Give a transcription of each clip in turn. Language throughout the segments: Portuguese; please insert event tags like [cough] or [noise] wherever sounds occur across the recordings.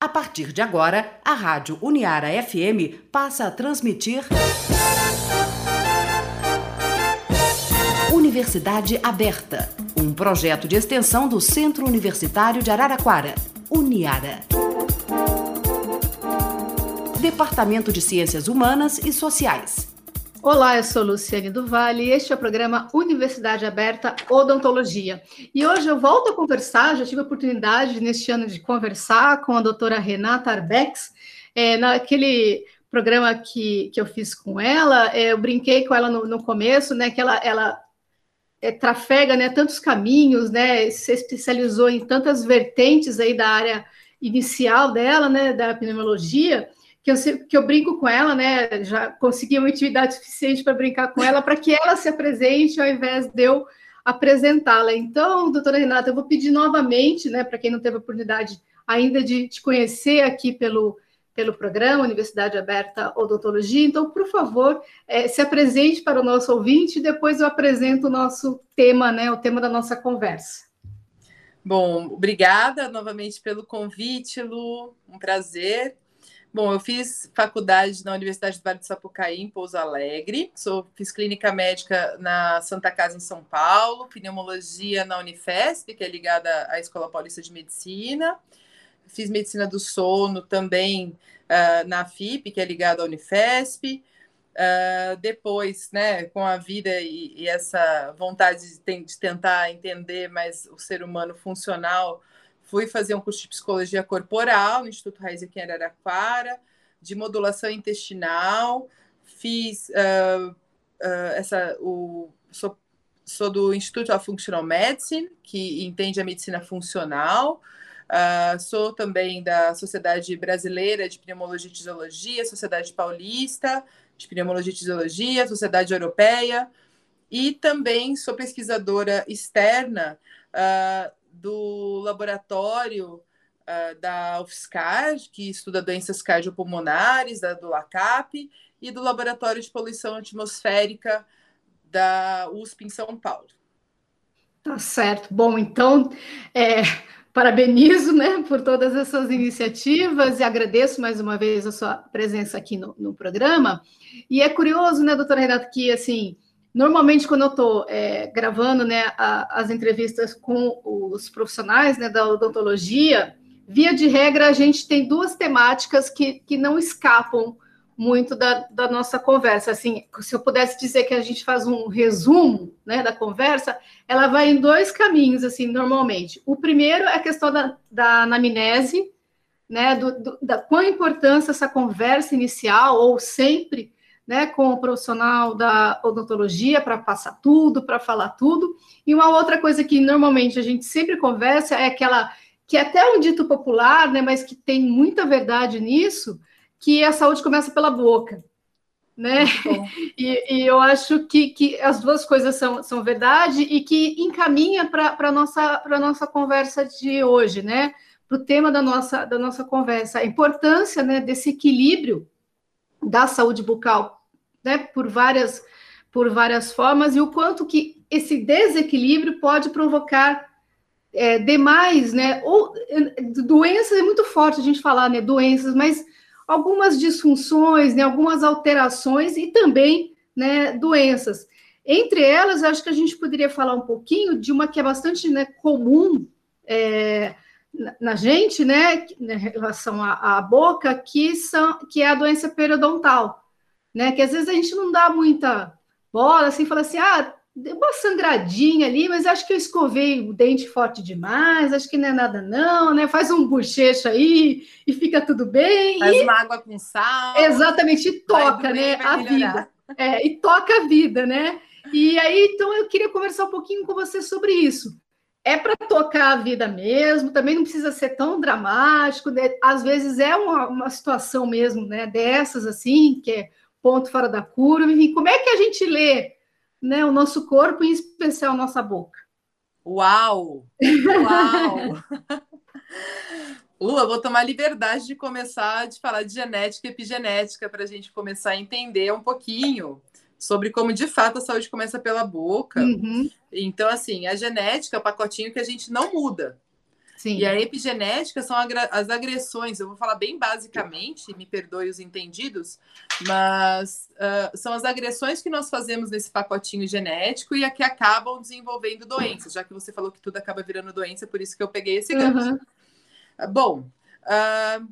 A partir de agora, a Rádio Uniara FM passa a transmitir. Universidade Aberta, um projeto de extensão do Centro Universitário de Araraquara, Uniara. Departamento de Ciências Humanas e Sociais. Olá, eu sou Luciane Duval e este é o programa Universidade Aberta Odontologia. E hoje eu volto a conversar, já tive a oportunidade neste ano de conversar com a doutora Renata Arbex, é, naquele programa que, que eu fiz com ela, é, eu brinquei com ela no, no começo, né, que ela, ela é, trafega né, tantos caminhos, né, se especializou em tantas vertentes aí da área inicial dela, né, da pneumologia, que eu, que eu brinco com ela, né? Já consegui uma intimidade suficiente para brincar com ela, para que ela se apresente ao invés de eu apresentá-la. Então, doutora Renata, eu vou pedir novamente, né, para quem não teve a oportunidade ainda de te conhecer aqui pelo, pelo programa Universidade Aberta Odontologia. Então, por favor, é, se apresente para o nosso ouvinte e depois eu apresento o nosso tema, né, o tema da nossa conversa. Bom, obrigada novamente pelo convite, Lu. Um prazer. Bom, eu fiz faculdade na Universidade do Vale do Sapucaí, em Pouso Alegre. Sou, fiz clínica médica na Santa Casa, em São Paulo. Pneumologia na Unifesp, que é ligada à Escola Paulista de Medicina. Fiz medicina do sono também uh, na FIP, que é ligada à Unifesp. Uh, depois, né, com a vida e, e essa vontade de, de tentar entender mais o ser humano funcional, Fui fazer um curso de psicologia corporal no Instituto Raiz aqui em Araraquara, de modulação intestinal. Fiz uh, uh, essa. O, sou, sou do Instituto of Functional Medicine, que entende a medicina funcional. Uh, sou também da Sociedade Brasileira de Pneumologia e Tisiologia, Sociedade Paulista de Pneumologia e Tisiologia, Sociedade Europeia, e também sou pesquisadora externa uh, do laboratório uh, da UFSCar, que estuda doenças cardiopulmonares, da, do LACAP, e do Laboratório de Poluição Atmosférica da USP em São Paulo. Tá certo. Bom, então, é, parabenizo né, por todas essas iniciativas e agradeço mais uma vez a sua presença aqui no, no programa. E é curioso, né, doutora Renata, que assim Normalmente, quando eu estou é, gravando né, a, as entrevistas com os profissionais né, da odontologia, via de regra, a gente tem duas temáticas que, que não escapam muito da, da nossa conversa. Assim, se eu pudesse dizer que a gente faz um resumo né, da conversa, ela vai em dois caminhos, assim, normalmente. O primeiro é a questão da, da anamnese, né, do, do, da quão importância essa conversa inicial, ou sempre, né, com o profissional da odontologia para passar tudo, para falar tudo. E uma outra coisa que normalmente a gente sempre conversa é aquela que é até um dito popular, né, mas que tem muita verdade nisso, que a saúde começa pela boca. Né? [laughs] E, e, eu acho que, que as duas coisas são, são verdade e que encaminha para a nossa, nossa conversa de hoje, né? Para o tema da nossa, da nossa conversa, a importância né, desse equilíbrio da saúde bucal né, por várias por várias formas e o quanto que esse desequilíbrio pode provocar é, demais, né, ou doenças é muito forte a gente falar, né, doenças, mas algumas disfunções, né, algumas alterações e também, né, doenças. Entre elas, acho que a gente poderia falar um pouquinho de uma que é bastante né, comum é, na gente, né, em relação à, à boca, que, são, que é a doença periodontal né? Que às vezes a gente não dá muita bola, assim, fala assim, ah, deu uma sangradinha ali, mas acho que eu escovei o dente forte demais, acho que não é nada não, né? Faz um bochecho aí e fica tudo bem. Faz e... uma água com sal. Exatamente, e toca, né, a vida. É, e toca a vida, né? E aí, então, eu queria conversar um pouquinho com você sobre isso. É para tocar a vida mesmo, também não precisa ser tão dramático, né? às vezes é uma, uma situação mesmo, né, dessas assim, que é ponto fora da curva, enfim, como é que a gente lê né, o nosso corpo, em especial a nossa boca? Uau! Uau! [laughs] Lua, vou tomar liberdade de começar de falar de genética e epigenética para a gente começar a entender um pouquinho sobre como de fato a saúde começa pela boca. Uhum. Então, assim, a genética é o pacotinho que a gente não muda. Sim. E a epigenética são as agressões, eu vou falar bem basicamente, me perdoe os entendidos, mas uh, são as agressões que nós fazemos nesse pacotinho genético e a que acabam desenvolvendo doenças, já que você falou que tudo acaba virando doença, por isso que eu peguei esse gancho. Uhum. Bom, uh,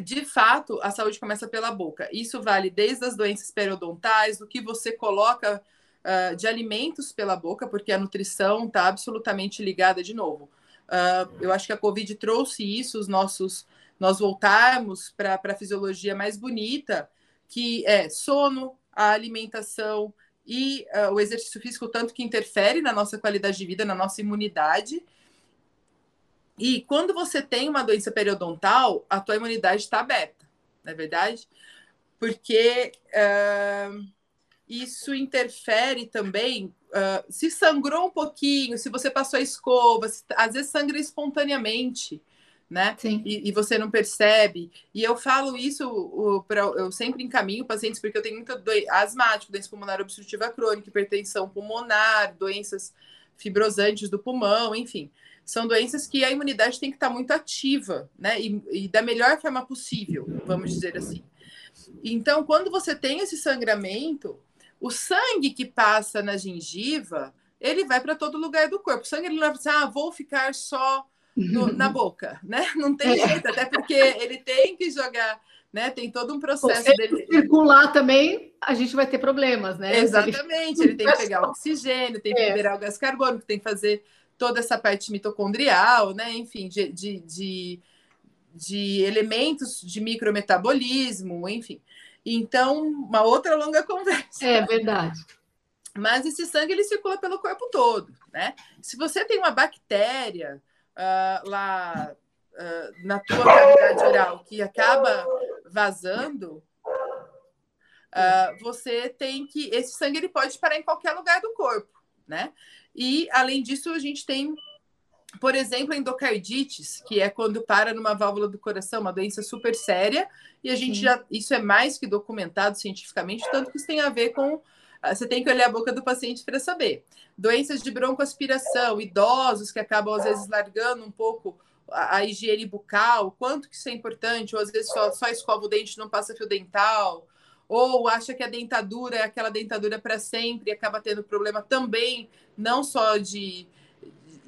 de fato, a saúde começa pela boca. Isso vale desde as doenças periodontais, do que você coloca uh, de alimentos pela boca, porque a nutrição está absolutamente ligada de novo. Uh, eu acho que a Covid trouxe isso, os nossos, nós voltarmos para a fisiologia mais bonita, que é sono, a alimentação e uh, o exercício físico, tanto que interfere na nossa qualidade de vida, na nossa imunidade. E quando você tem uma doença periodontal, a tua imunidade está aberta, não é verdade? Porque uh, isso interfere também Uh, se sangrou um pouquinho, se você passou a escova, se, às vezes sangra espontaneamente, né? E, e, você não percebe. E eu falo isso, o, pra, eu sempre encaminho pacientes, porque eu tenho muito do, asmático, doença pulmonar obstrutiva crônica, hipertensão pulmonar, doenças fibrosantes do pulmão, enfim. São doenças que a imunidade tem que estar muito ativa, né? E, e da melhor forma possível, vamos dizer assim. Então, quando você tem esse sangramento, o sangue que passa na gengiva, ele vai para todo lugar do corpo. O sangue ele não vai dizer, ah, vou ficar só no, na [laughs] boca, né? Não tem é. jeito, até porque ele tem que jogar, né? Tem todo um processo Se dele. circular também, a gente vai ter problemas, né? Exatamente, ele tem que pegar o oxigênio, tem que é. liberar o gás carbônico, tem que fazer toda essa parte mitocondrial, né? Enfim, de, de, de, de elementos de micrometabolismo, enfim. Então, uma outra longa [laughs] conversa. É verdade. Mas esse sangue ele circula pelo corpo todo, né? Se você tem uma bactéria uh, lá uh, na tua cavidade oral que acaba vazando, uh, você tem que esse sangue ele pode parar em qualquer lugar do corpo, né? E além disso a gente tem por exemplo, endocardites, que é quando para numa válvula do coração, uma doença super séria, e a gente Sim. já. Isso é mais que documentado cientificamente, tanto que isso tem a ver com. Ah, você tem que olhar a boca do paciente para saber. Doenças de broncoaspiração, idosos que acabam, às vezes, largando um pouco a, a higiene bucal, quanto que isso é importante, ou às vezes só, só escova o dente não passa fio dental, ou acha que a dentadura é aquela dentadura para sempre e acaba tendo problema também, não só de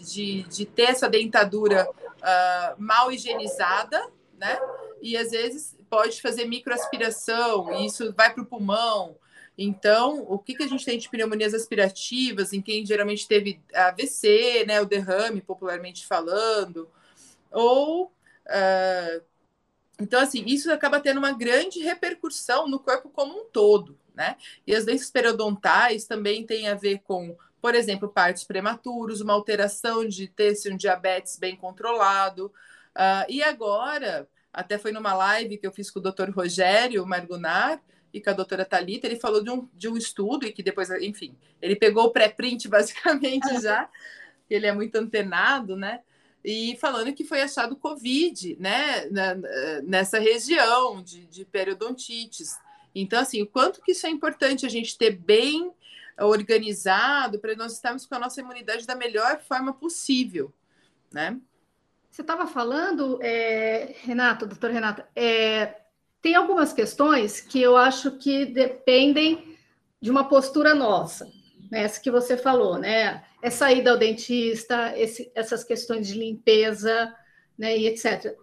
de, de ter essa dentadura uh, mal higienizada, né? E às vezes pode fazer microaspiração, e isso vai para o pulmão. Então, o que, que a gente tem de pneumonias aspirativas, em quem geralmente teve AVC, né, o derrame, popularmente falando, ou. Uh, então, assim, isso acaba tendo uma grande repercussão no corpo como um todo, né? E as doenças periodontais também têm a ver com por exemplo, partos prematuros, uma alteração de ter um diabetes bem controlado. Uh, e agora, até foi numa live que eu fiz com o doutor Rogério Margunar e com a doutora Talita, ele falou de um, de um estudo e que depois, enfim, ele pegou o pré-print [laughs] basicamente já, ele é muito antenado, né? E falando que foi achado Covid, né, na, nessa região de, de periodontites. Então, assim, o quanto que isso é importante a gente ter bem organizado para nós estarmos com a nossa imunidade da melhor forma possível, né? Você estava falando, é, Renato, doutor Renata, é, tem algumas questões que eu acho que dependem de uma postura nossa, né? essa que você falou, né? É sair ao dentista, esse, essas questões de limpeza, né, e etc.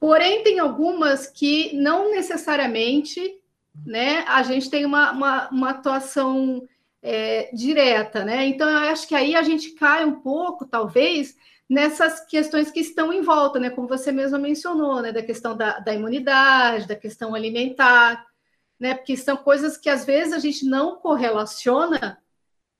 Porém, tem algumas que não necessariamente, né, a gente tem uma, uma, uma atuação é, direta, né? Então, eu acho que aí a gente cai um pouco, talvez, nessas questões que estão em volta, né? Como você mesma mencionou, né? Da questão da, da imunidade, da questão alimentar, né? Porque são coisas que às vezes a gente não correlaciona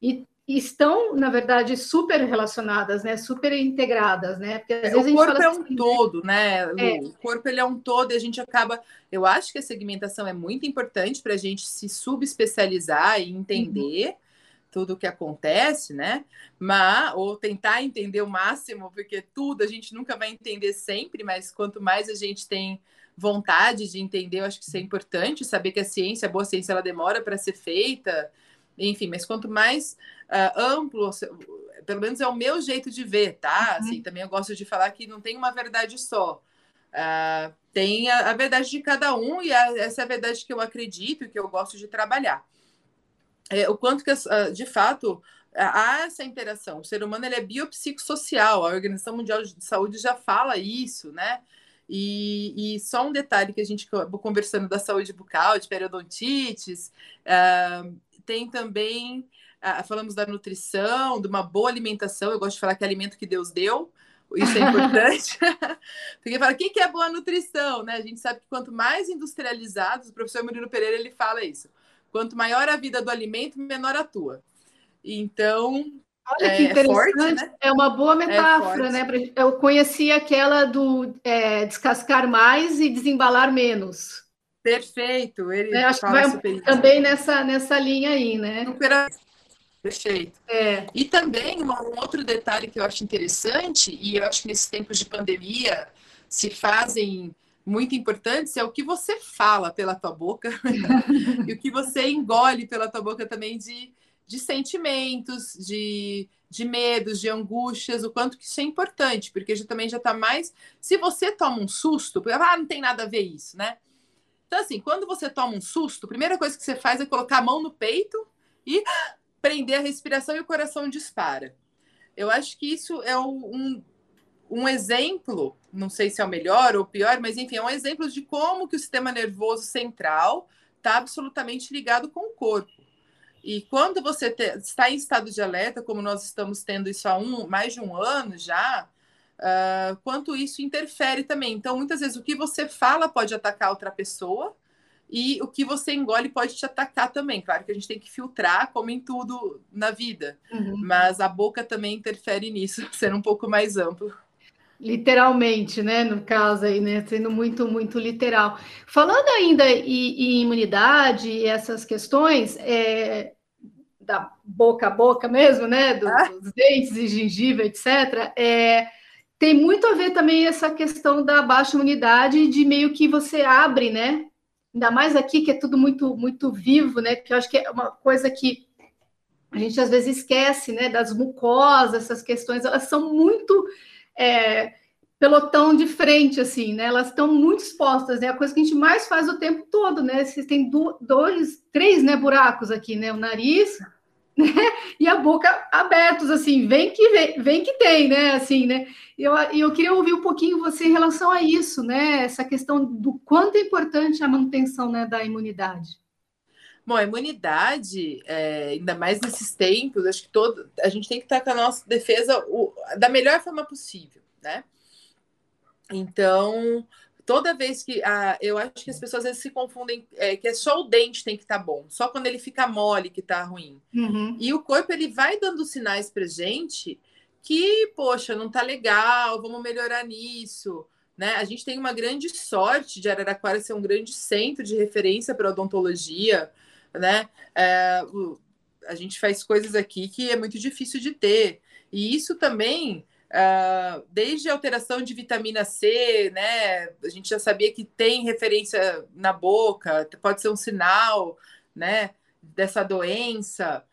e estão, na verdade, super relacionadas, né? Super integradas, né? Porque às é, vezes o corpo é um assim, né? todo, né? É. O corpo ele é um todo e a gente acaba. Eu acho que a segmentação é muito importante para a gente se subespecializar e entender. Uhum. Tudo o que acontece, né? Mas, ou tentar entender o máximo, porque tudo a gente nunca vai entender sempre, mas quanto mais a gente tem vontade de entender, eu acho que isso é importante, saber que a ciência, a boa ciência, ela demora para ser feita, enfim, mas quanto mais uh, amplo, pelo menos é o meu jeito de ver, tá? Uhum. Assim, também eu gosto de falar que não tem uma verdade só. Uh, tem a, a, verdade de cada um e a, essa é a verdade que eu acredito e que eu gosto de trabalhar. É, o quanto que, uh, de fato, há essa interação. O ser humano ele é biopsicossocial, a Organização Mundial de Saúde já fala isso, né? E, e só um detalhe que a gente conversando da saúde bucal, de periodontites, uh, tem também, uh, falamos da nutrição, de uma boa alimentação, eu gosto de falar que é alimento que Deus deu, isso é importante, [laughs] porque fala, o que é boa nutrição, né? A gente sabe que quanto mais industrializados, o professor Murilo Pereira, ele fala isso, quanto maior a vida do alimento, menor a tua. Então, Olha que é, interessante, é, forte, né? é uma boa é metáfora, é né? Eu conheci aquela do é, descascar mais e desembalar menos. Perfeito, ele é, acho que vai também nessa, nessa linha aí, né? Super Perfeito. É. E também um outro detalhe que eu acho interessante, e eu acho que nesses tempos de pandemia se fazem muito importantes, é o que você fala pela tua boca [laughs] e o que você engole pela tua boca também de de sentimentos, de, de medos, de angústias, o quanto que isso é importante, porque já, também já está mais. Se você toma um susto, ah, não tem nada a ver isso, né? Então, assim, quando você toma um susto, a primeira coisa que você faz é colocar a mão no peito e prender a respiração e o coração dispara. Eu acho que isso é um, um exemplo, não sei se é o melhor ou o pior, mas enfim, é um exemplo de como que o sistema nervoso central está absolutamente ligado com o corpo. E quando você te, está em estado de alerta, como nós estamos tendo isso há um, mais de um ano já, uh, quanto isso interfere também. Então, muitas vezes, o que você fala pode atacar outra pessoa e o que você engole pode te atacar também. Claro que a gente tem que filtrar, como em tudo na vida, uhum. mas a boca também interfere nisso, [laughs] sendo um pouco mais amplo. Literalmente, né? No caso aí, né? Sendo muito, muito literal. Falando ainda em, em imunidade e essas questões, é, da boca a boca mesmo, né? Do, ah. Dos dentes e gengiva, etc. É, tem muito a ver também essa questão da baixa imunidade, de meio que você abre, né? Ainda mais aqui, que é tudo muito, muito vivo, né? Que eu acho que é uma coisa que a gente às vezes esquece, né? Das mucosas, essas questões, elas são muito é, pelotão de frente, assim, né? Elas estão muito expostas, né? A coisa que a gente mais faz o tempo todo, né? Vocês têm dois, três, né, buracos aqui, né? O nariz, né? [laughs] E a boca abertos, assim, vem que vem, vem que tem, né? Assim, né? E eu, eu queria ouvir um pouquinho você em relação a isso, né? Essa questão do quanto é importante a manutenção né, da imunidade. Bom, a imunidade, é, ainda mais nesses tempos, acho que todo, a gente tem que estar com a nossa defesa o, da melhor forma possível, né? Então, toda vez que. Ah, eu acho que as pessoas às vezes se confundem é, que é só o dente tem que estar tá bom, só quando ele fica mole que está ruim. Uhum. E o corpo ele vai dando sinais para gente que, poxa, não tá legal, vamos melhorar nisso. Né? A gente tem uma grande sorte de Araraquara ser um grande centro de referência para odontologia, né? É, a gente faz coisas aqui que é muito difícil de ter. E isso também, uh, desde a alteração de vitamina C, né? A gente já sabia que tem referência na boca, pode ser um sinal, né? Dessa doença.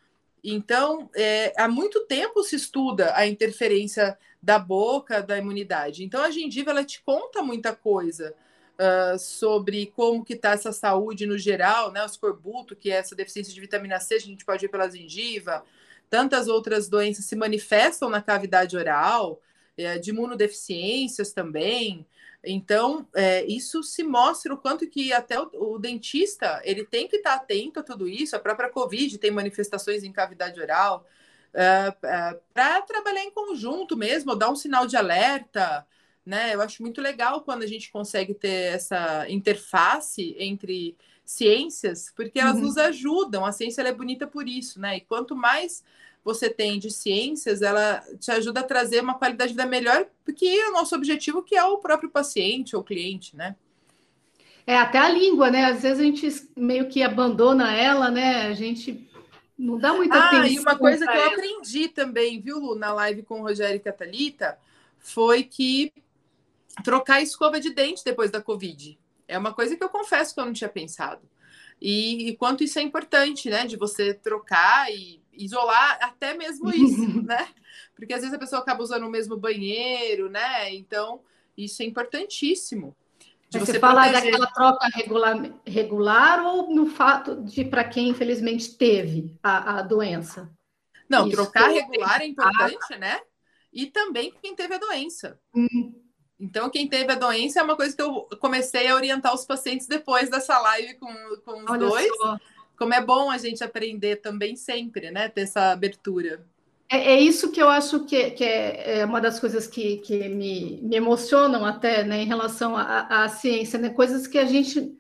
Então, é, há muito tempo se estuda a interferência da boca da imunidade. Então, a gengiva ela te conta muita coisa uh, sobre como que está essa saúde no geral, né? O escorbuto, que é essa deficiência de vitamina C, a gente pode ver pela gengiva. Tantas outras doenças se manifestam na cavidade oral, é, de imunodeficiências também. Então, é, isso se mostra o quanto que até o, o dentista ele tem que estar atento a tudo isso. A própria Covid tem manifestações em cavidade oral. É, é, para trabalhar em conjunto mesmo, dar um sinal de alerta, né? Eu acho muito legal quando a gente consegue ter essa interface entre ciências, porque elas uhum. nos ajudam. A ciência é bonita por isso, né? E quanto mais você tem de ciências, ela te ajuda a trazer uma qualidade de vida melhor, porque é o nosso objetivo, que é o próprio paciente ou cliente, né? É, até a língua, né? Às vezes a gente meio que abandona ela, né? A gente não dá muita ah, atenção. Ah, e uma coisa que eu aprendi também, viu, Lu, na live com o Rogério e Catalita, foi que trocar a escova de dente depois da Covid. É uma coisa que eu confesso que eu não tinha pensado. E, e quanto isso é importante, né? De você trocar e isolar até mesmo [laughs] isso, né? Porque às vezes a pessoa acaba usando o mesmo banheiro, né? Então, isso é importantíssimo. você, você fala proteger. daquela troca regular, regular ou no fato de para quem infelizmente teve a, a doença? Não, isso. trocar regular é importante, né? E também quem teve a doença. Hum. Então, quem teve a doença é uma coisa que eu comecei a orientar os pacientes depois dessa live com, com os Olha dois. Só. Como é bom a gente aprender também sempre, né? Ter essa abertura. É, é isso que eu acho que, que é, é, uma das coisas que, que me, me emocionam até, né? Em relação à, à ciência, né? Coisas que a gente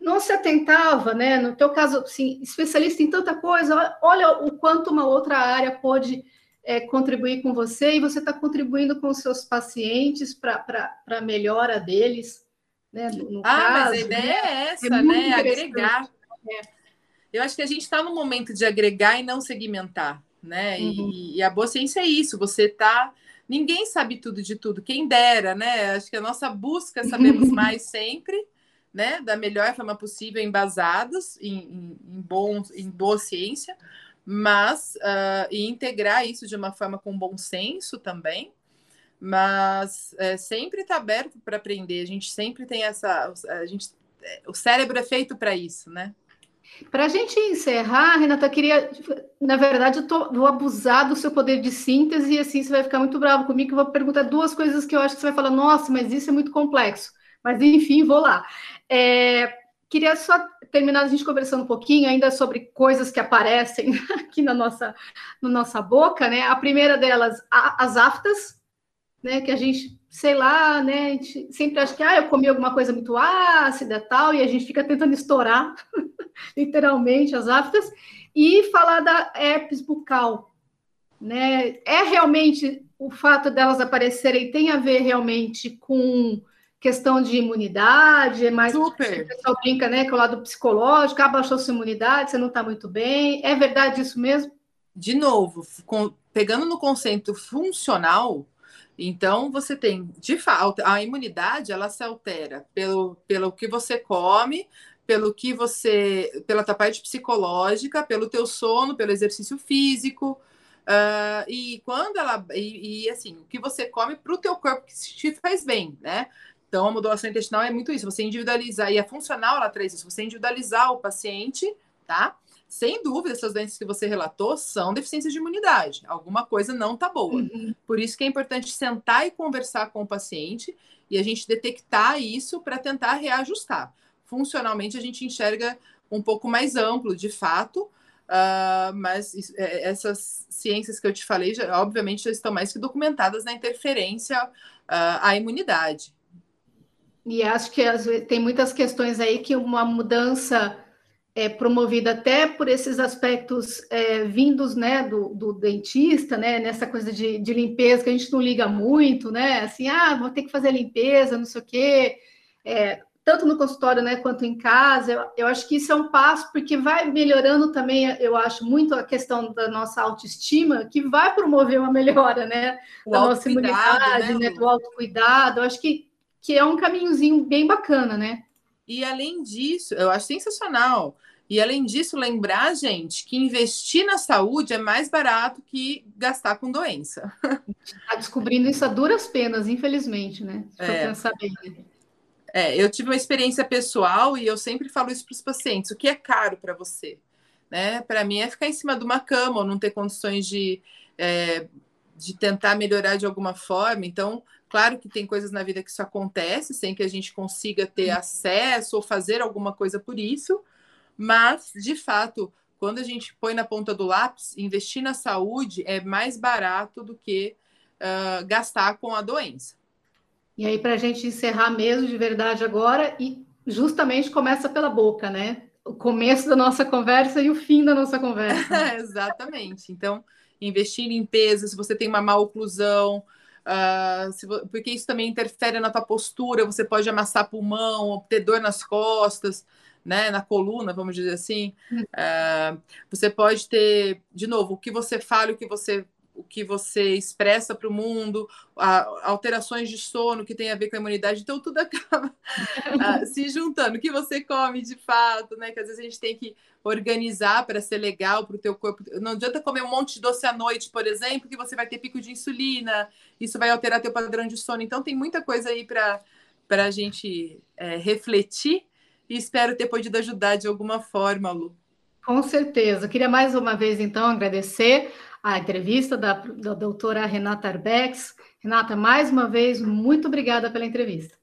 não se atentava, né? No teu caso, assim, especialista em tanta coisa, olha o quanto uma outra área pode é, contribuir com você e você está contribuindo com os seus pacientes para a melhora deles. Né, no, ah, caso, mas a ideia né? é essa, é né? Agregar. É. Eu acho que a gente está no momento de agregar e não segmentar, né? Uhum. E, e, a boa ciência é isso, você está. Ninguém sabe tudo de tudo, quem dera, né? Acho que a nossa busca é sabermos [laughs] mais sempre, né? Da melhor forma possível, embasados em, em, em, bons, em boa ciência mas uh, e integrar isso de uma forma com bom senso também, mas é, sempre está aberto para aprender. A gente sempre tem essa, a gente, o cérebro é feito para isso, né? Para a gente encerrar, Renata, queria, na verdade, eu tô, vou abusar do seu poder de síntese e assim você vai ficar muito bravo comigo. Eu vou perguntar duas coisas que eu acho que você vai falar, nossa, mas isso é muito complexo. Mas enfim, vou lá. É, Queria só terminar a gente conversando um pouquinho ainda sobre coisas que aparecem [laughs] aqui na nossa, na nossa boca, né? A primeira delas, a, as aftas, né? Que a gente, sei lá, né? A gente sempre acha que ah, eu comi alguma coisa muito ácida tal, e a gente fica tentando estourar, [laughs] literalmente, as aftas, e falar da herpes bucal, né? É realmente o fato delas aparecerem tem a ver realmente com questão de imunidade, é mais Super. o pessoal brinca, né, que é o lado psicológico, abaixou ah, sua imunidade, você não está muito bem. É verdade isso mesmo? De novo, com, pegando no conceito funcional, então você tem, de fato, a imunidade ela se altera pelo, pelo que você come, pelo que você, pela tua parte psicológica, pelo teu sono, pelo exercício físico. Uh, e quando ela e, e, assim o que você come para o teu corpo que te faz bem, né? Então, a modulação intestinal é muito isso, você individualizar, e a funcional ela traz isso, você individualizar o paciente, tá? Sem dúvida, essas doenças que você relatou são deficiências de imunidade. Alguma coisa não tá boa. Uhum. Por isso que é importante sentar e conversar com o paciente e a gente detectar isso para tentar reajustar. Funcionalmente, a gente enxerga um pouco mais amplo, de fato, uh, mas é, essas ciências que eu te falei, já, obviamente, já estão mais que documentadas na interferência uh, à imunidade. E acho que tem muitas questões aí que uma mudança é promovida até por esses aspectos é, vindos né, do, do, dentista, né, nessa coisa de, de, limpeza que a gente não liga muito, né? Assim, ah, vou ter que fazer limpeza, não sei o quê. É, tanto no consultório né, quanto em casa, eu, eu, acho que isso é um passo, porque vai melhorando também, eu acho, muito a questão da nossa autoestima, que vai promover uma melhora, né? O da nossa imunidade, né? né? Do autocuidado. Eu acho que que é um caminhozinho bem bacana, né? E além disso, eu acho sensacional. E além disso, lembrar, gente, que investir na saúde é mais barato que gastar com doença. Está [laughs] descobrindo isso a duras penas, infelizmente, né? Se é. pensar bem. É, eu tive uma experiência pessoal e eu sempre falo isso para os pacientes: o que é caro para você? Né? Para mim é ficar em cima de uma cama ou não ter condições de, é, de tentar melhorar de alguma forma. Então, Claro que tem coisas na vida que isso acontece sem que a gente consiga ter acesso ou fazer alguma coisa por isso, mas, de fato, quando a gente põe na ponta do lápis, investir na saúde é mais barato do que uh, gastar com a doença. E aí, para a gente encerrar mesmo de verdade agora, e justamente começa pela boca, né? O começo da nossa conversa e o fim da nossa conversa. [laughs] Exatamente. Então, investir em limpeza, se você tem uma má oclusão, Uh, se, porque isso também interfere na tua postura, você pode amassar pulmão, ter dor nas costas, né, na coluna, vamos dizer assim. Uh, você pode ter, de novo, o que você fala, o que você o que você expressa para o mundo, a, alterações de sono que tem a ver com a imunidade, então tudo [laughs] acaba. se juntando, o que você come de fato, né? Que às vezes a gente tem que organizar para ser legal para o teu corpo. Não adianta comer um monte de doce à noite, por exemplo, que você vai ter pico de insulina, isso vai alterar teu padrão de sono. Então tem muita coisa aí para a gente é, refletir e espero ter podido ajudar de alguma forma, Lu. Com certeza. Queria mais uma vez, então, agradecer a entrevista da, da doutora Renata Arbex. Renata, mais uma vez, muito obrigada pela entrevista.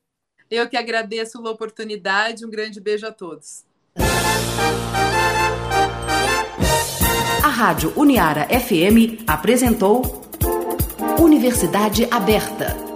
Eu que agradeço a oportunidade. Um grande beijo a todos. A Rádio Uniara FM apresentou Universidade Aberta.